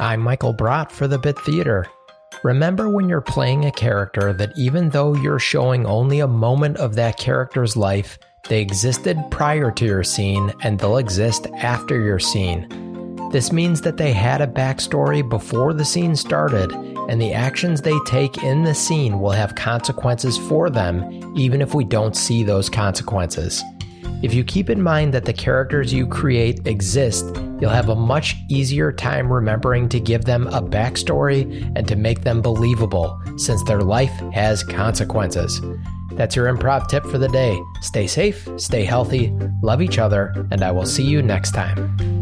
I'm Michael Brott for the Bit Theater. Remember when you're playing a character that even though you're showing only a moment of that character's life, they existed prior to your scene and they'll exist after your scene. This means that they had a backstory before the scene started, and the actions they take in the scene will have consequences for them, even if we don't see those consequences. If you keep in mind that the characters you create exist, you'll have a much easier time remembering to give them a backstory and to make them believable, since their life has consequences. That's your improv tip for the day. Stay safe, stay healthy, love each other, and I will see you next time.